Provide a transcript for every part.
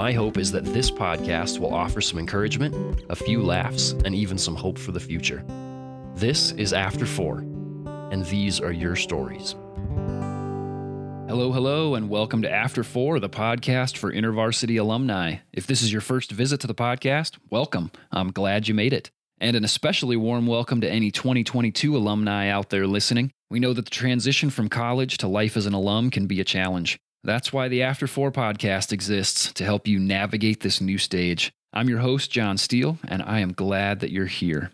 my hope is that this podcast will offer some encouragement, a few laughs, and even some hope for the future. This is After Four, and these are your stories. Hello, hello, and welcome to After Four, the podcast for InterVarsity alumni. If this is your first visit to the podcast, welcome. I'm glad you made it. And an especially warm welcome to any 2022 alumni out there listening. We know that the transition from college to life as an alum can be a challenge. That's why the After Four podcast exists to help you navigate this new stage. I'm your host, John Steele, and I am glad that you're here.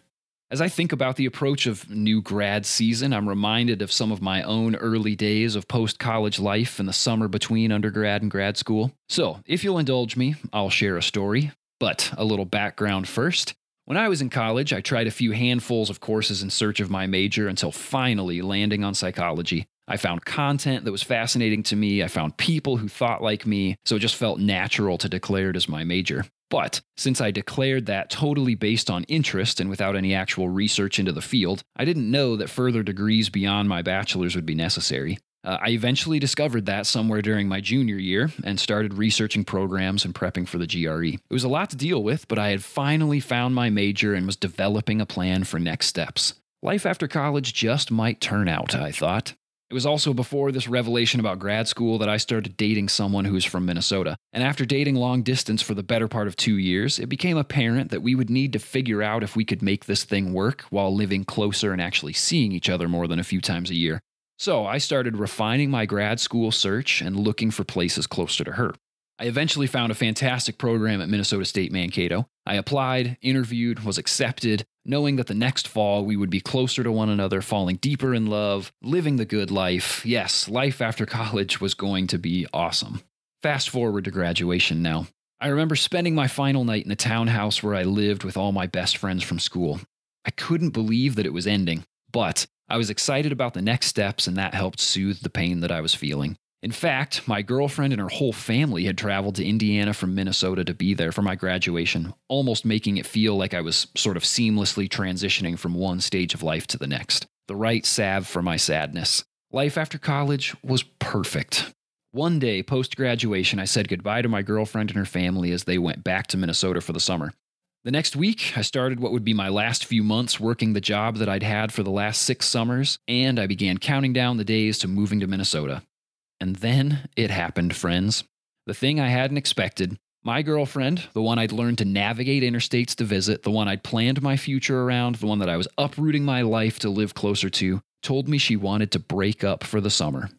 As I think about the approach of new grad season, I'm reminded of some of my own early days of post college life in the summer between undergrad and grad school. So, if you'll indulge me, I'll share a story. But a little background first. When I was in college, I tried a few handfuls of courses in search of my major until finally landing on psychology. I found content that was fascinating to me. I found people who thought like me, so it just felt natural to declare it as my major. But since I declared that totally based on interest and without any actual research into the field, I didn't know that further degrees beyond my bachelor's would be necessary. Uh, I eventually discovered that somewhere during my junior year and started researching programs and prepping for the GRE. It was a lot to deal with, but I had finally found my major and was developing a plan for next steps. Life after college just might turn out, I thought. It was also before this revelation about grad school that I started dating someone who was from Minnesota. And after dating long distance for the better part of two years, it became apparent that we would need to figure out if we could make this thing work while living closer and actually seeing each other more than a few times a year. So I started refining my grad school search and looking for places closer to her. I eventually found a fantastic program at Minnesota State Mankato. I applied, interviewed, was accepted, knowing that the next fall we would be closer to one another, falling deeper in love, living the good life. Yes, life after college was going to be awesome. Fast forward to graduation now. I remember spending my final night in the townhouse where I lived with all my best friends from school. I couldn't believe that it was ending, but I was excited about the next steps, and that helped soothe the pain that I was feeling. In fact, my girlfriend and her whole family had traveled to Indiana from Minnesota to be there for my graduation, almost making it feel like I was sort of seamlessly transitioning from one stage of life to the next. The right salve for my sadness. Life after college was perfect. One day post graduation, I said goodbye to my girlfriend and her family as they went back to Minnesota for the summer. The next week, I started what would be my last few months working the job that I'd had for the last six summers, and I began counting down the days to moving to Minnesota. And then it happened, friends. The thing I hadn't expected. My girlfriend, the one I'd learned to navigate interstates to visit, the one I'd planned my future around, the one that I was uprooting my life to live closer to, told me she wanted to break up for the summer.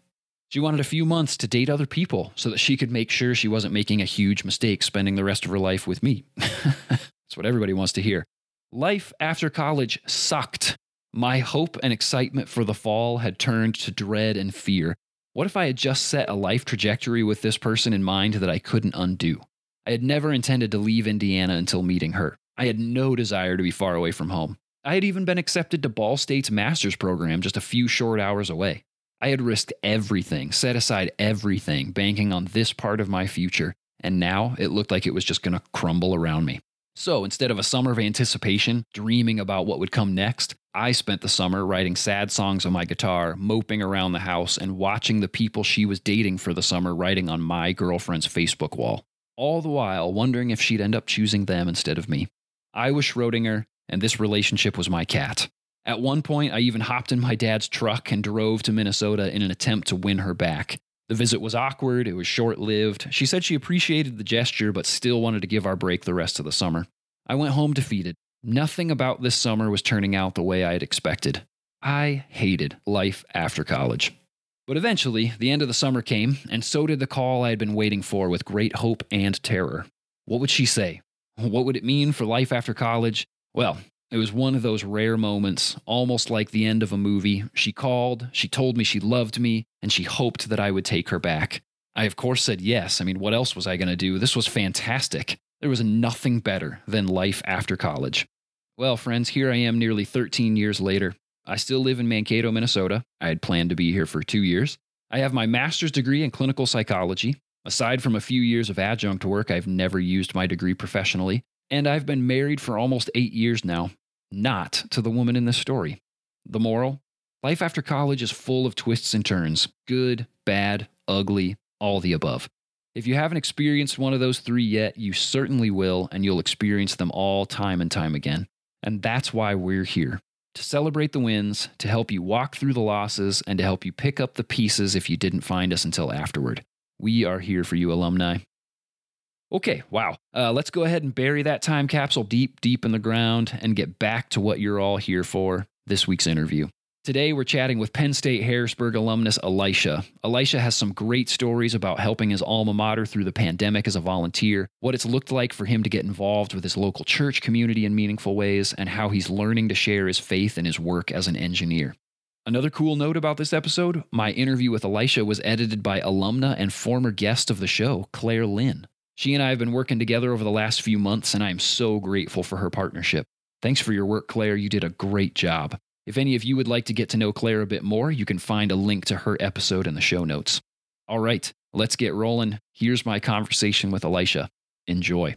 She wanted a few months to date other people so that she could make sure she wasn't making a huge mistake spending the rest of her life with me. That's what everybody wants to hear. Life after college sucked. My hope and excitement for the fall had turned to dread and fear. What if I had just set a life trajectory with this person in mind that I couldn't undo? I had never intended to leave Indiana until meeting her. I had no desire to be far away from home. I had even been accepted to Ball State's master's program just a few short hours away. I had risked everything, set aside everything, banking on this part of my future, and now it looked like it was just going to crumble around me. So instead of a summer of anticipation, dreaming about what would come next, I spent the summer writing sad songs on my guitar, moping around the house, and watching the people she was dating for the summer writing on my girlfriend's Facebook wall. All the while wondering if she'd end up choosing them instead of me. I was Schrodinger, and this relationship was my cat. At one point, I even hopped in my dad's truck and drove to Minnesota in an attempt to win her back. The visit was awkward, it was short lived. She said she appreciated the gesture, but still wanted to give our break the rest of the summer. I went home defeated. Nothing about this summer was turning out the way I had expected. I hated life after college. But eventually, the end of the summer came, and so did the call I had been waiting for with great hope and terror. What would she say? What would it mean for life after college? Well, it was one of those rare moments, almost like the end of a movie. She called, she told me she loved me, and she hoped that I would take her back. I, of course, said yes. I mean, what else was I going to do? This was fantastic. There was nothing better than life after college. Well, friends, here I am nearly 13 years later. I still live in Mankato, Minnesota. I had planned to be here for two years. I have my master's degree in clinical psychology. Aside from a few years of adjunct work, I've never used my degree professionally. And I've been married for almost eight years now, not to the woman in this story. The moral life after college is full of twists and turns good, bad, ugly, all the above. If you haven't experienced one of those three yet, you certainly will, and you'll experience them all time and time again. And that's why we're here to celebrate the wins, to help you walk through the losses, and to help you pick up the pieces if you didn't find us until afterward. We are here for you, alumni. Okay, wow. Uh, let's go ahead and bury that time capsule deep, deep in the ground and get back to what you're all here for this week's interview. Today, we're chatting with Penn State Harrisburg alumnus Elisha. Elisha has some great stories about helping his alma mater through the pandemic as a volunteer, what it's looked like for him to get involved with his local church community in meaningful ways, and how he's learning to share his faith in his work as an engineer. Another cool note about this episode my interview with Elisha was edited by alumna and former guest of the show, Claire Lynn. She and I have been working together over the last few months, and I am so grateful for her partnership. Thanks for your work, Claire. You did a great job. If any of you would like to get to know Claire a bit more, you can find a link to her episode in the show notes. All right, let's get rolling. Here's my conversation with Elisha. Enjoy.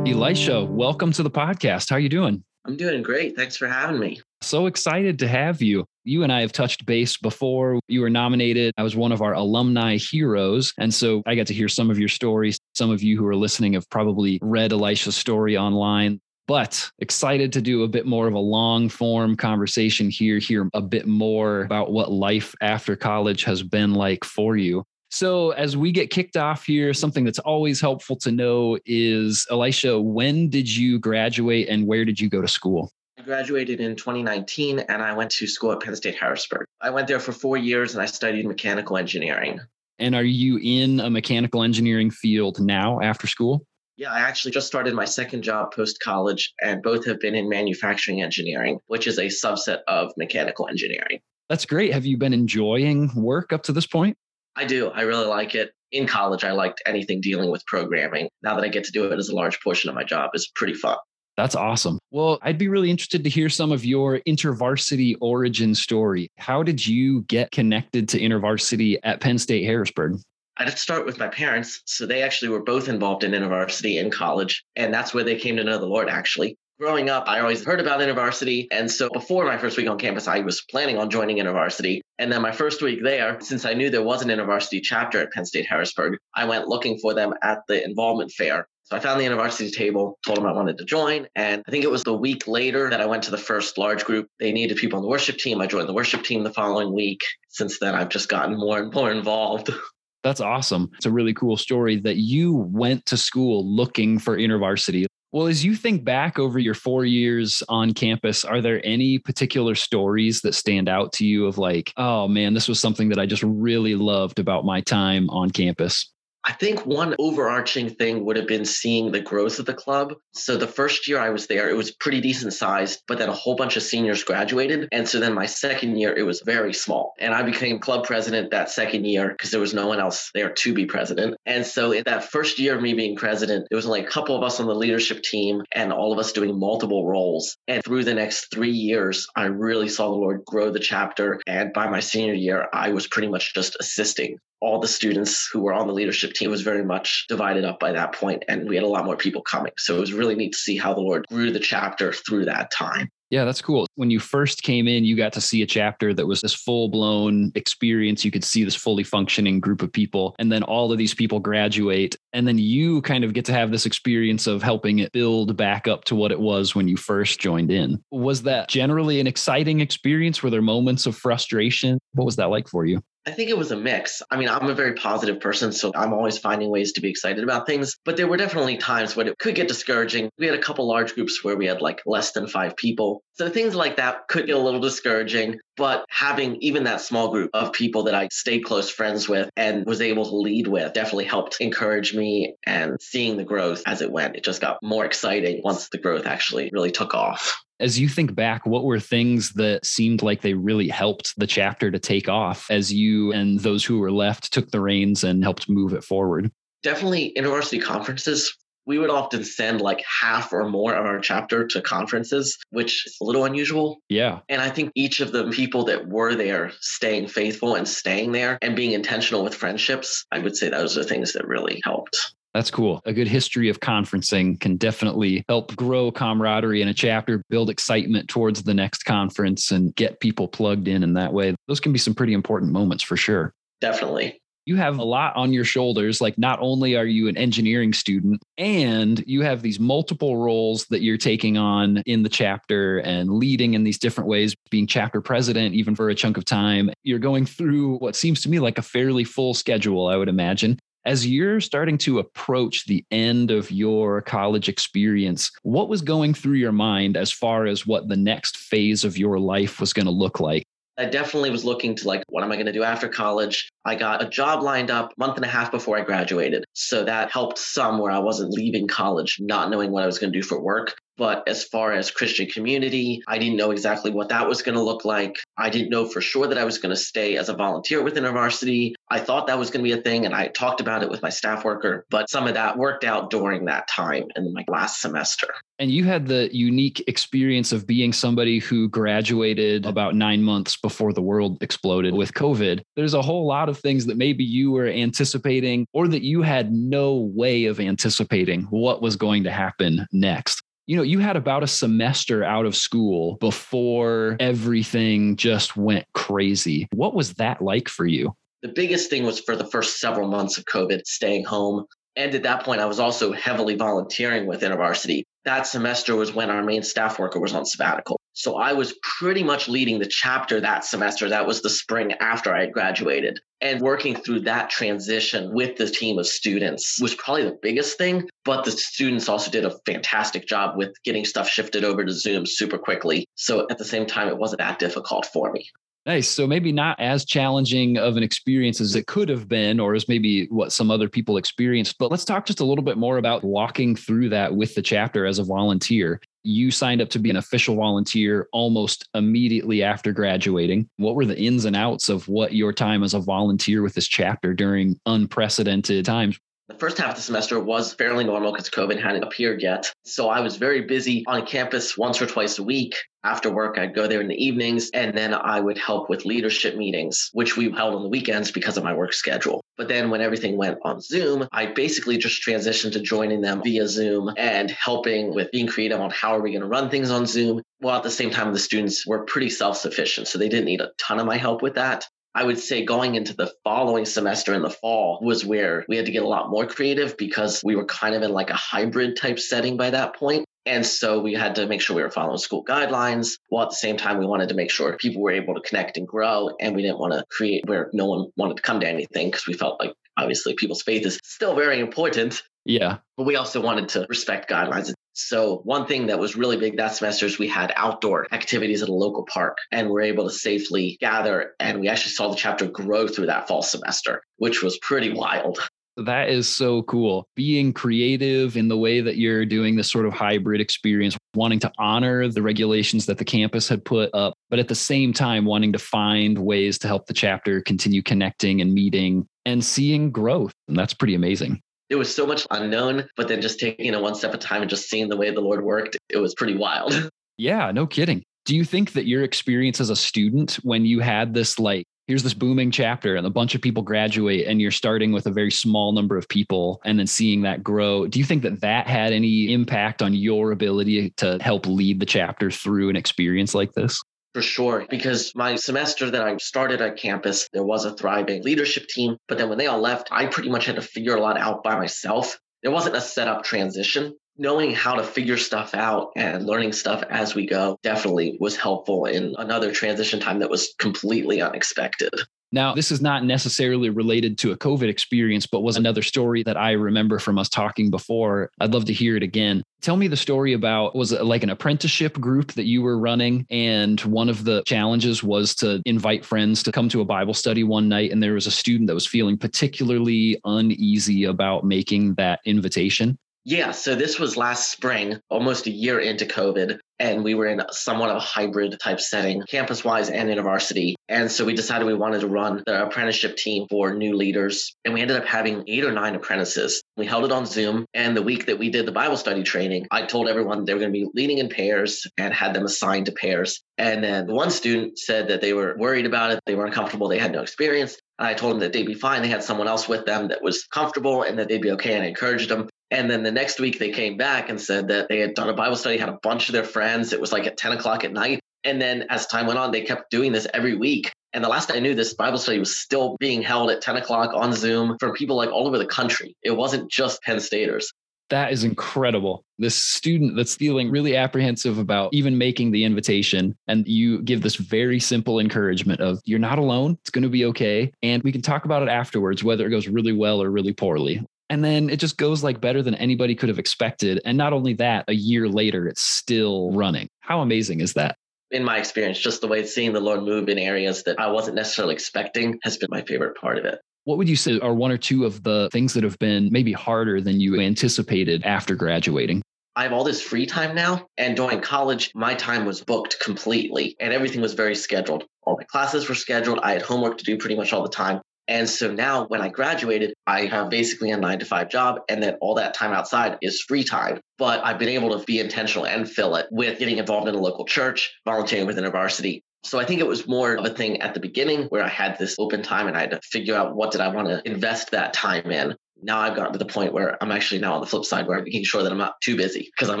Elisha, welcome to the podcast. How are you doing? I'm doing great. Thanks for having me. So excited to have you. You and I have touched base before. You were nominated. I was one of our alumni heroes. And so I got to hear some of your stories. Some of you who are listening have probably read Elisha's story online but excited to do a bit more of a long form conversation here, hear a bit more about what life after college has been like for you. So, as we get kicked off here, something that's always helpful to know is Elisha, when did you graduate and where did you go to school? I graduated in 2019 and I went to school at Penn State Harrisburg. I went there for four years and I studied mechanical engineering. And are you in a mechanical engineering field now after school? Yeah, I actually just started my second job post college, and both have been in manufacturing engineering, which is a subset of mechanical engineering. That's great. Have you been enjoying work up to this point? I do. I really like it. In college, I liked anything dealing with programming. Now that I get to do it as a large portion of my job, is pretty fun. That's awesome. Well, I'd be really interested to hear some of your intervarsity origin story. How did you get connected to intervarsity at Penn State Harrisburg? I'd have to start with my parents. So they actually were both involved in InterVarsity in college. And that's where they came to know the Lord, actually. Growing up, I always heard about InterVarsity. And so before my first week on campus, I was planning on joining InterVarsity. And then my first week there, since I knew there was an InterVarsity chapter at Penn State Harrisburg, I went looking for them at the involvement fair. So I found the InterVarsity table, told them I wanted to join. And I think it was the week later that I went to the first large group. They needed people on the worship team. I joined the worship team the following week. Since then, I've just gotten more and more involved. That's awesome. It's a really cool story that you went to school looking for InterVarsity. Well, as you think back over your four years on campus, are there any particular stories that stand out to you of like, oh man, this was something that I just really loved about my time on campus? I think one overarching thing would have been seeing the growth of the club. So the first year I was there, it was pretty decent sized, but then a whole bunch of seniors graduated. And so then my second year, it was very small. And I became club president that second year because there was no one else there to be president. And so in that first year of me being president, there was only a couple of us on the leadership team and all of us doing multiple roles. And through the next three years, I really saw the Lord grow the chapter. And by my senior year, I was pretty much just assisting all the students who were on the leadership team was very much divided up by that point and we had a lot more people coming so it was really neat to see how the lord grew the chapter through that time yeah, that's cool. When you first came in, you got to see a chapter that was this full blown experience. You could see this fully functioning group of people. And then all of these people graduate. And then you kind of get to have this experience of helping it build back up to what it was when you first joined in. Was that generally an exciting experience? Were there moments of frustration? What was that like for you? I think it was a mix. I mean, I'm a very positive person, so I'm always finding ways to be excited about things. But there were definitely times when it could get discouraging. We had a couple large groups where we had like less than five people. So things like that could get a little discouraging. But having even that small group of people that I stayed close friends with and was able to lead with definitely helped encourage me and seeing the growth as it went. It just got more exciting once the growth actually really took off. As you think back, what were things that seemed like they really helped the chapter to take off as you and those who were left took the reins and helped move it forward? Definitely InterVarsity conferences. We would often send like half or more of our chapter to conferences, which is a little unusual. Yeah. And I think each of the people that were there staying faithful and staying there and being intentional with friendships, I would say those are things that really helped. That's cool. A good history of conferencing can definitely help grow camaraderie in a chapter, build excitement towards the next conference, and get people plugged in in that way. Those can be some pretty important moments for sure. Definitely you have a lot on your shoulders. Like, not only are you an engineering student, and you have these multiple roles that you're taking on in the chapter and leading in these different ways, being chapter president, even for a chunk of time. You're going through what seems to me like a fairly full schedule, I would imagine. As you're starting to approach the end of your college experience, what was going through your mind as far as what the next phase of your life was going to look like? I definitely was looking to like, what am I going to do after college? I got a job lined up month and a half before I graduated. So that helped some where I wasn't leaving college, not knowing what I was going to do for work. But as far as Christian community, I didn't know exactly what that was going to look like. I didn't know for sure that I was going to stay as a volunteer within InterVarsity. I thought that was going to be a thing and I talked about it with my staff worker, but some of that worked out during that time in my last semester. And you had the unique experience of being somebody who graduated about nine months before the world exploded with COVID. There's a whole lot of things that maybe you were anticipating or that you had no way of anticipating what was going to happen next you know, you had about a semester out of school before everything just went crazy. What was that like for you? The biggest thing was for the first several months of COVID, staying home. And at that point, I was also heavily volunteering with InterVarsity. That semester was when our main staff worker was on sabbatical. So I was pretty much leading the chapter that semester. That was the spring after I had graduated. And working through that transition with the team of students was probably the biggest thing. But the students also did a fantastic job with getting stuff shifted over to Zoom super quickly. So at the same time, it wasn't that difficult for me. Nice. So maybe not as challenging of an experience as it could have been, or as maybe what some other people experienced. But let's talk just a little bit more about walking through that with the chapter as a volunteer. You signed up to be an official volunteer almost immediately after graduating. What were the ins and outs of what your time as a volunteer with this chapter during unprecedented times? The first half of the semester was fairly normal because COVID hadn't appeared yet. So I was very busy on campus once or twice a week. After work, I'd go there in the evenings and then I would help with leadership meetings, which we held on the weekends because of my work schedule. But then when everything went on Zoom, I basically just transitioned to joining them via Zoom and helping with being creative on how are we going to run things on Zoom. While at the same time, the students were pretty self sufficient. So they didn't need a ton of my help with that. I would say going into the following semester in the fall was where we had to get a lot more creative because we were kind of in like a hybrid type setting by that point. And so we had to make sure we were following school guidelines while at the same time we wanted to make sure people were able to connect and grow. And we didn't want to create where no one wanted to come to anything because we felt like obviously people's faith is still very important. Yeah. But we also wanted to respect guidelines. So one thing that was really big that semester is we had outdoor activities at a local park and we're able to safely gather. And we actually saw the chapter grow through that fall semester, which was pretty wild. That is so cool. Being creative in the way that you're doing this sort of hybrid experience, wanting to honor the regulations that the campus had put up, but at the same time, wanting to find ways to help the chapter continue connecting and meeting and seeing growth. And that's pretty amazing it was so much unknown, but then just taking it one step at a time and just seeing the way the Lord worked, it was pretty wild. Yeah, no kidding. Do you think that your experience as a student, when you had this, like, here's this booming chapter and a bunch of people graduate and you're starting with a very small number of people and then seeing that grow, do you think that that had any impact on your ability to help lead the chapter through an experience like this? For sure, because my semester that I started at campus, there was a thriving leadership team. But then when they all left, I pretty much had to figure a lot out by myself. There wasn't a set up transition. Knowing how to figure stuff out and learning stuff as we go definitely was helpful in another transition time that was completely unexpected. Now, this is not necessarily related to a COVID experience, but was another story that I remember from us talking before. I'd love to hear it again. Tell me the story about was it like an apprenticeship group that you were running? And one of the challenges was to invite friends to come to a Bible study one night. And there was a student that was feeling particularly uneasy about making that invitation. Yeah, so this was last spring, almost a year into COVID, and we were in somewhat of a hybrid type setting, campus wise and InterVarsity. And so we decided we wanted to run the apprenticeship team for new leaders. And we ended up having eight or nine apprentices. We held it on Zoom. And the week that we did the Bible study training, I told everyone they were going to be leading in pairs and had them assigned to pairs. And then one student said that they were worried about it, they were uncomfortable, they had no experience. And I told them that they'd be fine. They had someone else with them that was comfortable and that they'd be okay. And I encouraged them. And then the next week they came back and said that they had done a Bible study, had a bunch of their friends. It was like at 10 o'clock at night. And then as time went on, they kept doing this every week. And the last I knew, this Bible study was still being held at 10 o'clock on Zoom from people like all over the country. It wasn't just Penn Staters. That is incredible. This student that's feeling really apprehensive about even making the invitation, and you give this very simple encouragement of you're not alone. It's going to be okay. And we can talk about it afterwards, whether it goes really well or really poorly. And then it just goes like better than anybody could have expected. And not only that, a year later, it's still running. How amazing is that? In my experience, just the way seeing the Lord move in areas that I wasn't necessarily expecting has been my favorite part of it. What would you say are one or two of the things that have been maybe harder than you anticipated after graduating? I have all this free time now. And during college, my time was booked completely and everything was very scheduled. All my classes were scheduled. I had homework to do pretty much all the time. And so now when I graduated, I have basically a nine to five job, and then all that time outside is free time. But I've been able to be intentional and fill it with getting involved in a local church, volunteering with varsity. So I think it was more of a thing at the beginning where I had this open time and I had to figure out what did I want to invest that time in. Now I've gotten to the point where I'm actually now on the flip side where I'm making sure that I'm not too busy because I'm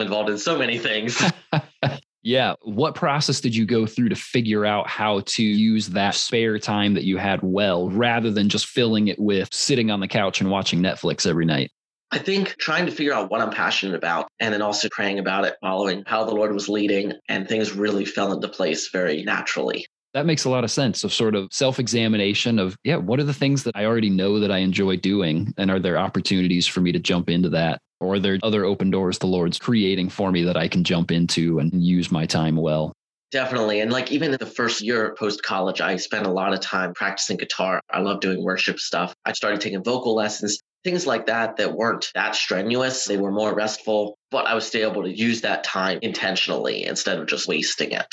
involved in so many things. Yeah. What process did you go through to figure out how to use that spare time that you had well, rather than just filling it with sitting on the couch and watching Netflix every night? I think trying to figure out what I'm passionate about and then also praying about it, following how the Lord was leading, and things really fell into place very naturally. That makes a lot of sense of sort of self examination of, yeah, what are the things that I already know that I enjoy doing? And are there opportunities for me to jump into that? Or are there other open doors the Lord's creating for me that I can jump into and use my time well? Definitely. And like even in the first year post college, I spent a lot of time practicing guitar. I love doing worship stuff. I started taking vocal lessons, things like that that weren't that strenuous. They were more restful, but I was still able to use that time intentionally instead of just wasting it.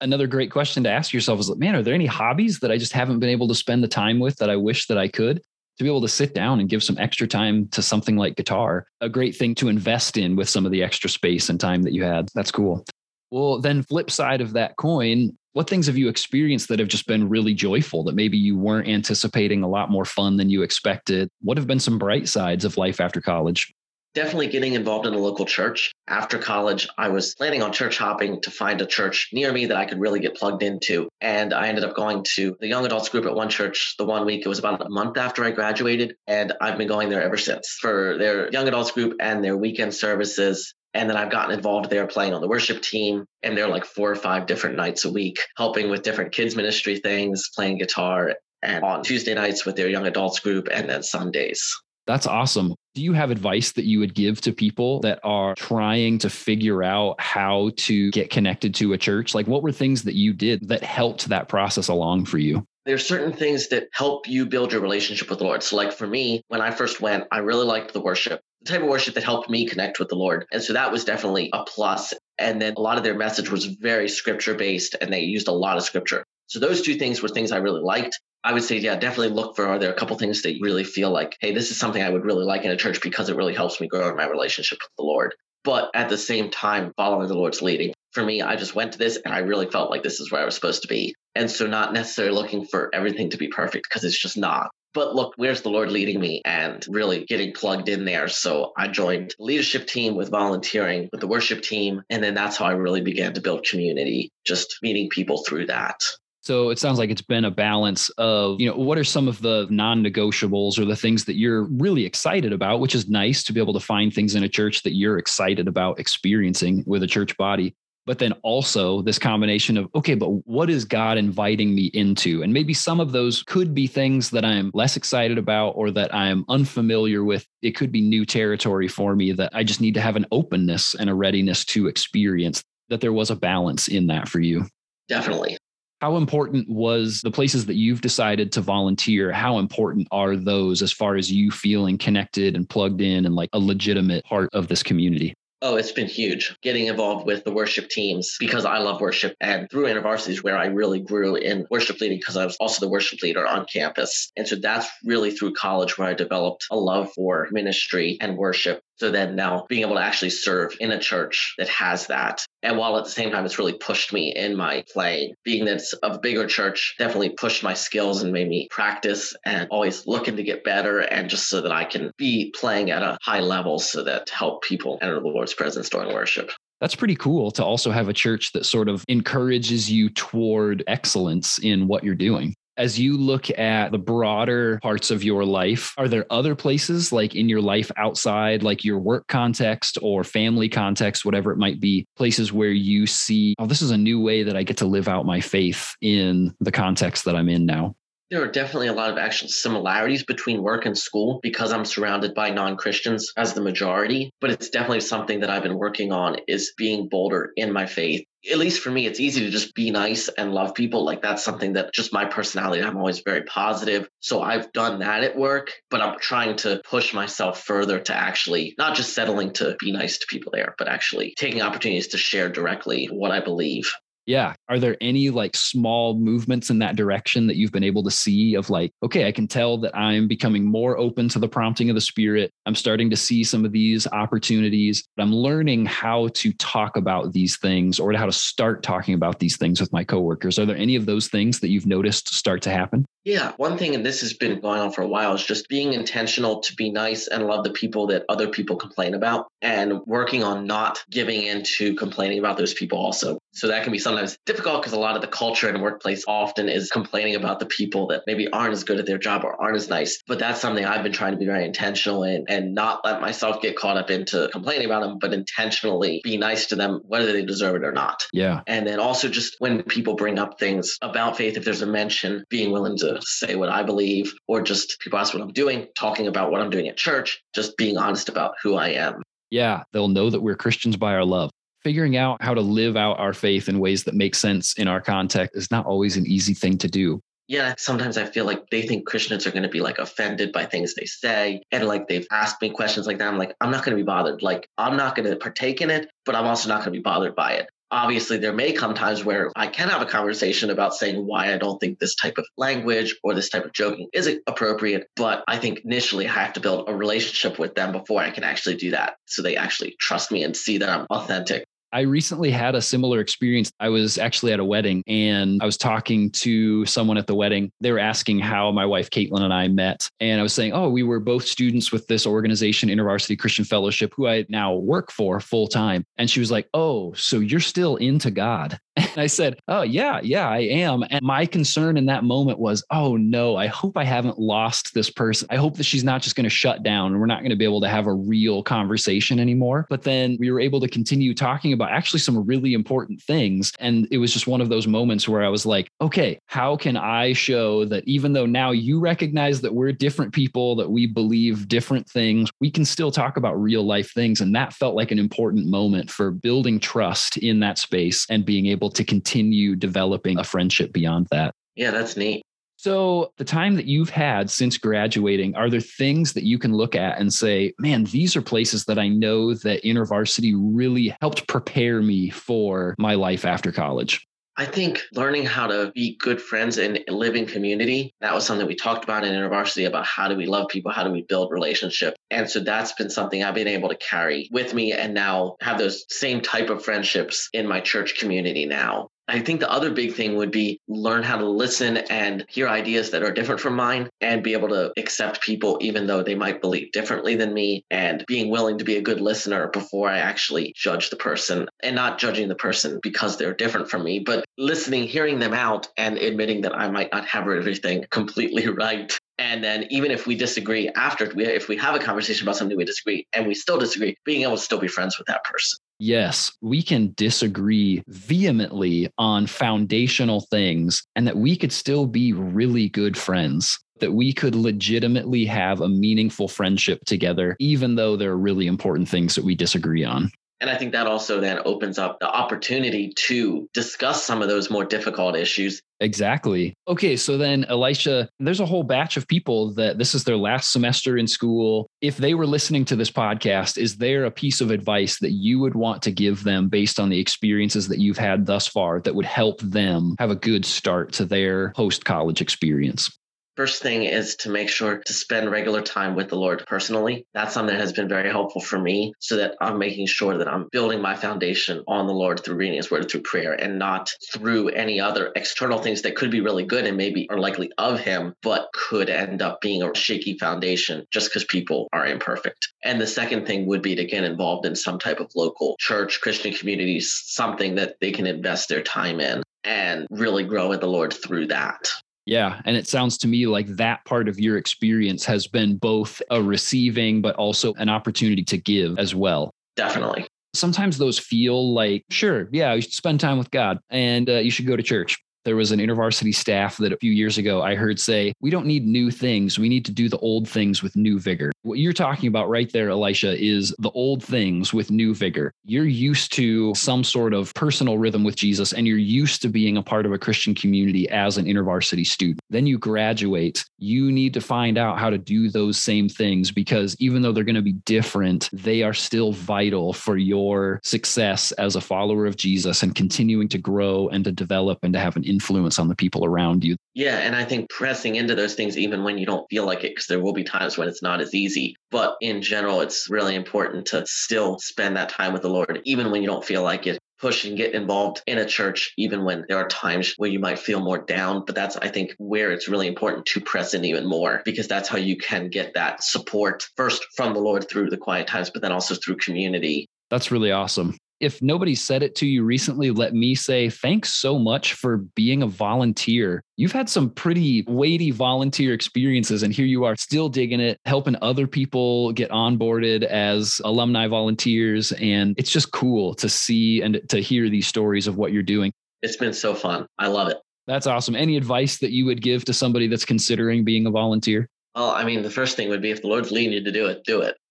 Another great question to ask yourself is, like, man, are there any hobbies that I just haven't been able to spend the time with that I wish that I could? to be able to sit down and give some extra time to something like guitar, a great thing to invest in with some of the extra space and time that you had. That's cool. Well, then flip side of that coin, what things have you experienced that have just been really joyful that maybe you weren't anticipating a lot more fun than you expected? What have been some bright sides of life after college? Definitely getting involved in a local church. After college, I was planning on church hopping to find a church near me that I could really get plugged into. And I ended up going to the young adults group at one church the one week. It was about a month after I graduated. And I've been going there ever since for their young adults group and their weekend services. And then I've gotten involved there playing on the worship team. And they're like four or five different nights a week, helping with different kids' ministry things, playing guitar, and on Tuesday nights with their young adults group, and then Sundays. That's awesome. Do you have advice that you would give to people that are trying to figure out how to get connected to a church? Like, what were things that you did that helped that process along for you? There's certain things that help you build your relationship with the Lord. So, like for me, when I first went, I really liked the worship, the type of worship that helped me connect with the Lord. And so that was definitely a plus. And then a lot of their message was very scripture based and they used a lot of scripture. So those two things were things I really liked. I would say, yeah, definitely look for are there a couple things that you really feel like, hey, this is something I would really like in a church because it really helps me grow in my relationship with the Lord. But at the same time, following the Lord's leading. For me, I just went to this and I really felt like this is where I was supposed to be. And so, not necessarily looking for everything to be perfect because it's just not. But look, where's the Lord leading me and really getting plugged in there. So I joined the leadership team with volunteering with the worship team. And then that's how I really began to build community, just meeting people through that. So it sounds like it's been a balance of, you know, what are some of the non negotiables or the things that you're really excited about, which is nice to be able to find things in a church that you're excited about experiencing with a church body. But then also this combination of, okay, but what is God inviting me into? And maybe some of those could be things that I'm less excited about or that I'm unfamiliar with. It could be new territory for me that I just need to have an openness and a readiness to experience that there was a balance in that for you. Definitely. How important was the places that you've decided to volunteer? How important are those as far as you feeling connected and plugged in and like a legitimate part of this community? Oh, it's been huge getting involved with the worship teams because I love worship. And through InterVarsity is where I really grew in worship leading because I was also the worship leader on campus. And so that's really through college where I developed a love for ministry and worship. So then now being able to actually serve in a church that has that. And while at the same time, it's really pushed me in my playing, being that it's a bigger church definitely pushed my skills and made me practice and always looking to get better. And just so that I can be playing at a high level so that help people enter the Lord's presence during worship that's pretty cool to also have a church that sort of encourages you toward excellence in what you're doing as you look at the broader parts of your life, are there other places like in your life outside, like your work context or family context, whatever it might be, places where you see, oh, this is a new way that I get to live out my faith in the context that I'm in now? There are definitely a lot of actual similarities between work and school because I'm surrounded by non-Christians as the majority, but it's definitely something that I've been working on is being bolder in my faith. At least for me, it's easy to just be nice and love people. Like that's something that just my personality, I'm always very positive. So I've done that at work, but I'm trying to push myself further to actually not just settling to be nice to people there, but actually taking opportunities to share directly what I believe yeah. Are there any like small movements in that direction that you've been able to see of like, okay, I can tell that I'm becoming more open to the prompting of the spirit. I'm starting to see some of these opportunities. I'm learning how to talk about these things or how to start talking about these things with my coworkers. Are there any of those things that you've noticed start to happen? Yeah, one thing, and this has been going on for a while, is just being intentional to be nice and love the people that other people complain about and working on not giving in to complaining about those people also. So that can be sometimes difficult because a lot of the culture in the workplace often is complaining about the people that maybe aren't as good at their job or aren't as nice. But that's something I've been trying to be very intentional in and not let myself get caught up into complaining about them, but intentionally be nice to them, whether they deserve it or not. Yeah. And then also just when people bring up things about faith, if there's a mention, being willing to say what I believe, or just people ask what I'm doing, talking about what I'm doing at church, just being honest about who I am. Yeah, they'll know that we're Christians by our love. Figuring out how to live out our faith in ways that make sense in our context is not always an easy thing to do yeah, sometimes I feel like they think Christians are going to be like offended by things they say. And like they've asked me questions like that. I'm like, I'm not going to be bothered. Like, I'm not going to partake in it, but I'm also not going to be bothered by it obviously there may come times where I can have a conversation about saying why I don't think this type of language or this type of joking is appropriate. But I think initially I have to build a relationship with them before I can actually do that. So they actually trust me and see that I'm authentic. I recently had a similar experience. I was actually at a wedding and I was talking to someone at the wedding. They were asking how my wife Caitlin and I met. And I was saying, oh, we were both students with this organization, InterVarsity Christian Fellowship, who I now work for full time. And she was like, oh, so you're still into God. I said, Oh, yeah, yeah, I am. And my concern in that moment was, Oh, no, I hope I haven't lost this person. I hope that she's not just going to shut down and we're not going to be able to have a real conversation anymore. But then we were able to continue talking about actually some really important things. And it was just one of those moments where I was like, Okay, how can I show that even though now you recognize that we're different people, that we believe different things, we can still talk about real life things? And that felt like an important moment for building trust in that space and being able to continue developing a friendship beyond that. Yeah, that's neat. So, the time that you've had since graduating, are there things that you can look at and say, man, these are places that I know that InterVarsity really helped prepare me for my life after college? I think learning how to be good friends and live in community, that was something we talked about in InterVarsity about how do we love people, how do we build relationships? And so that's been something I've been able to carry with me and now have those same type of friendships in my church community now. I think the other big thing would be learn how to listen and hear ideas that are different from mine and be able to accept people even though they might believe differently than me and being willing to be a good listener before I actually judge the person and not judging the person because they're different from me, but listening, hearing them out and admitting that I might not have everything completely right. And then even if we disagree after if we have a conversation about something we disagree and we still disagree being able to still be friends with that person yes, we can disagree vehemently on foundational things and that we could still be really good friends, that we could legitimately have a meaningful friendship together, even though there are really important things that we disagree on. And I think that also then opens up the opportunity to discuss some of those more difficult issues. Exactly. Okay, so then Elisha, there's a whole batch of people that this is their last semester in school. If they were listening to this podcast, is there a piece of advice that you would want to give them based on the experiences that you've had thus far that would help them have a good start to their post college experience? First thing is to make sure to spend regular time with the Lord personally. That's something that has been very helpful for me so that I'm making sure that I'm building my foundation on the Lord through reading His Word, through prayer, and not through any other external things that could be really good and maybe are likely of Him, but could end up being a shaky foundation just because people are imperfect. And the second thing would be to get involved in some type of local church, Christian communities, something that they can invest their time in and really grow in the Lord through that. Yeah. And it sounds to me like that part of your experience has been both a receiving, but also an opportunity to give as well. Definitely. Sometimes those feel like, sure, yeah, you should spend time with God and uh, you should go to church. There was an InterVarsity staff that a few years ago I heard say, We don't need new things. We need to do the old things with new vigor. What you're talking about right there, Elisha, is the old things with new vigor. You're used to some sort of personal rhythm with Jesus, and you're used to being a part of a Christian community as an InterVarsity student. Then you graduate. You need to find out how to do those same things because even though they're going to be different, they are still vital for your success as a follower of Jesus and continuing to grow and to develop and to have an influence on the people around you. Yeah. And I think pressing into those things, even when you don't feel like it, because there will be times when it's not as easy. But in general, it's really important to still spend that time with the Lord, even when you don't feel like it. Push and get involved in a church, even when there are times where you might feel more down. But that's, I think, where it's really important to press in even more, because that's how you can get that support first from the Lord through the quiet times, but then also through community. That's really awesome if nobody said it to you recently, let me say thanks so much for being a volunteer. You've had some pretty weighty volunteer experiences, and here you are still digging it, helping other people get onboarded as alumni volunteers. And it's just cool to see and to hear these stories of what you're doing. It's been so fun. I love it. That's awesome. Any advice that you would give to somebody that's considering being a volunteer? Well, I mean, the first thing would be if the Lord's leading you to do it, do it.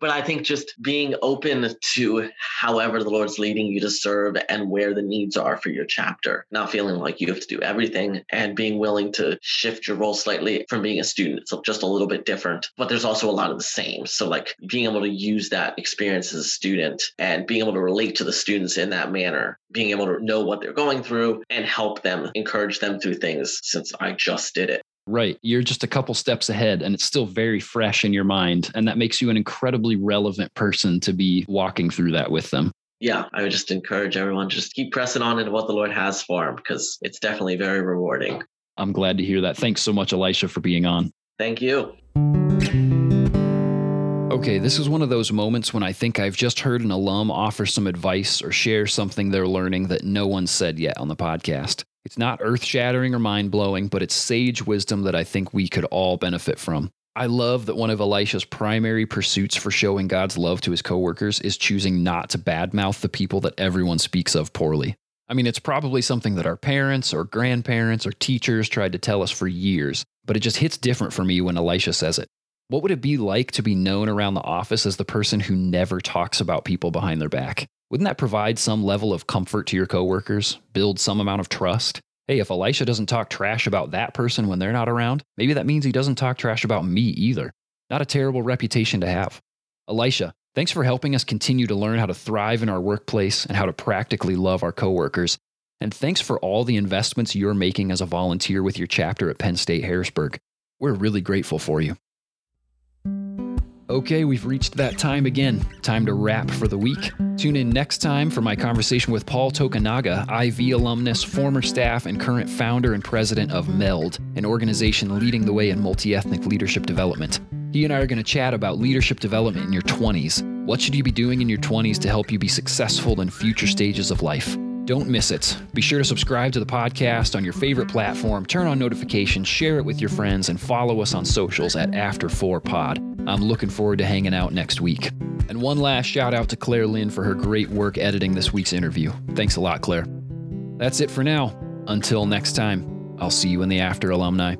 but I think just being open to however the Lord's leading you to serve and where the needs are for your chapter, not feeling like you have to do everything and being willing to shift your role slightly from being a student. It's just a little bit different, but there's also a lot of the same. So, like being able to use that experience as a student and being able to relate to the students in that manner, being able to know what they're going through and help them, encourage them through things since I just did it. Right. You're just a couple steps ahead and it's still very fresh in your mind. And that makes you an incredibly relevant person to be walking through that with them. Yeah, I would just encourage everyone just keep pressing on into what the Lord has for them because it's definitely very rewarding. I'm glad to hear that. Thanks so much, Elisha, for being on. Thank you. Okay, this is one of those moments when I think I've just heard an alum offer some advice or share something they're learning that no one said yet on the podcast. It's not earth shattering or mind blowing, but it's sage wisdom that I think we could all benefit from. I love that one of Elisha's primary pursuits for showing God's love to his coworkers is choosing not to badmouth the people that everyone speaks of poorly. I mean, it's probably something that our parents or grandparents or teachers tried to tell us for years, but it just hits different for me when Elisha says it. What would it be like to be known around the office as the person who never talks about people behind their back? Wouldn't that provide some level of comfort to your coworkers, build some amount of trust? Hey, if Elisha doesn't talk trash about that person when they're not around, maybe that means he doesn't talk trash about me either. Not a terrible reputation to have. Elisha, thanks for helping us continue to learn how to thrive in our workplace and how to practically love our coworkers. And thanks for all the investments you're making as a volunteer with your chapter at Penn State Harrisburg. We're really grateful for you. Okay, we've reached that time again. Time to wrap for the week. Tune in next time for my conversation with Paul Tokunaga, IV alumnus, former staff, and current founder and president of MELD, an organization leading the way in multi ethnic leadership development. He and I are going to chat about leadership development in your 20s. What should you be doing in your 20s to help you be successful in future stages of life? Don't miss it. Be sure to subscribe to the podcast on your favorite platform, turn on notifications, share it with your friends, and follow us on socials at After4Pod. I'm looking forward to hanging out next week. And one last shout out to Claire Lynn for her great work editing this week's interview. Thanks a lot, Claire. That's it for now. Until next time, I'll see you in the After Alumni.